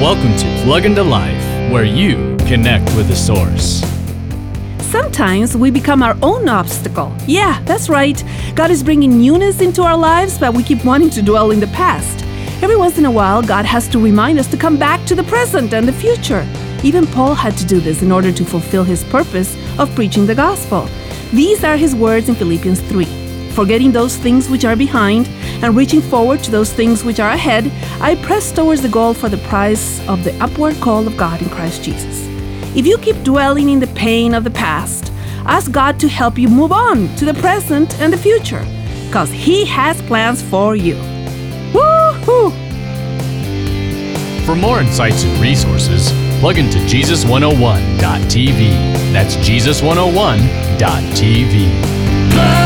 Welcome to Plug into Life, where you connect with the source. Sometimes we become our own obstacle. Yeah, that's right. God is bringing newness into our lives, but we keep wanting to dwell in the past. Every once in a while, God has to remind us to come back to the present and the future. Even Paul had to do this in order to fulfill his purpose of preaching the gospel. These are his words in Philippians 3 Forgetting those things which are behind and reaching forward to those things which are ahead, I press towards the goal for the prize of the upward call of God in Christ Jesus. If you keep dwelling in the pain of the past, ask God to help you move on to the present and the future, because He has plans for you. Woohoo! For more insights and resources, plug into Jesus101.tv. That's Jesus101.tv.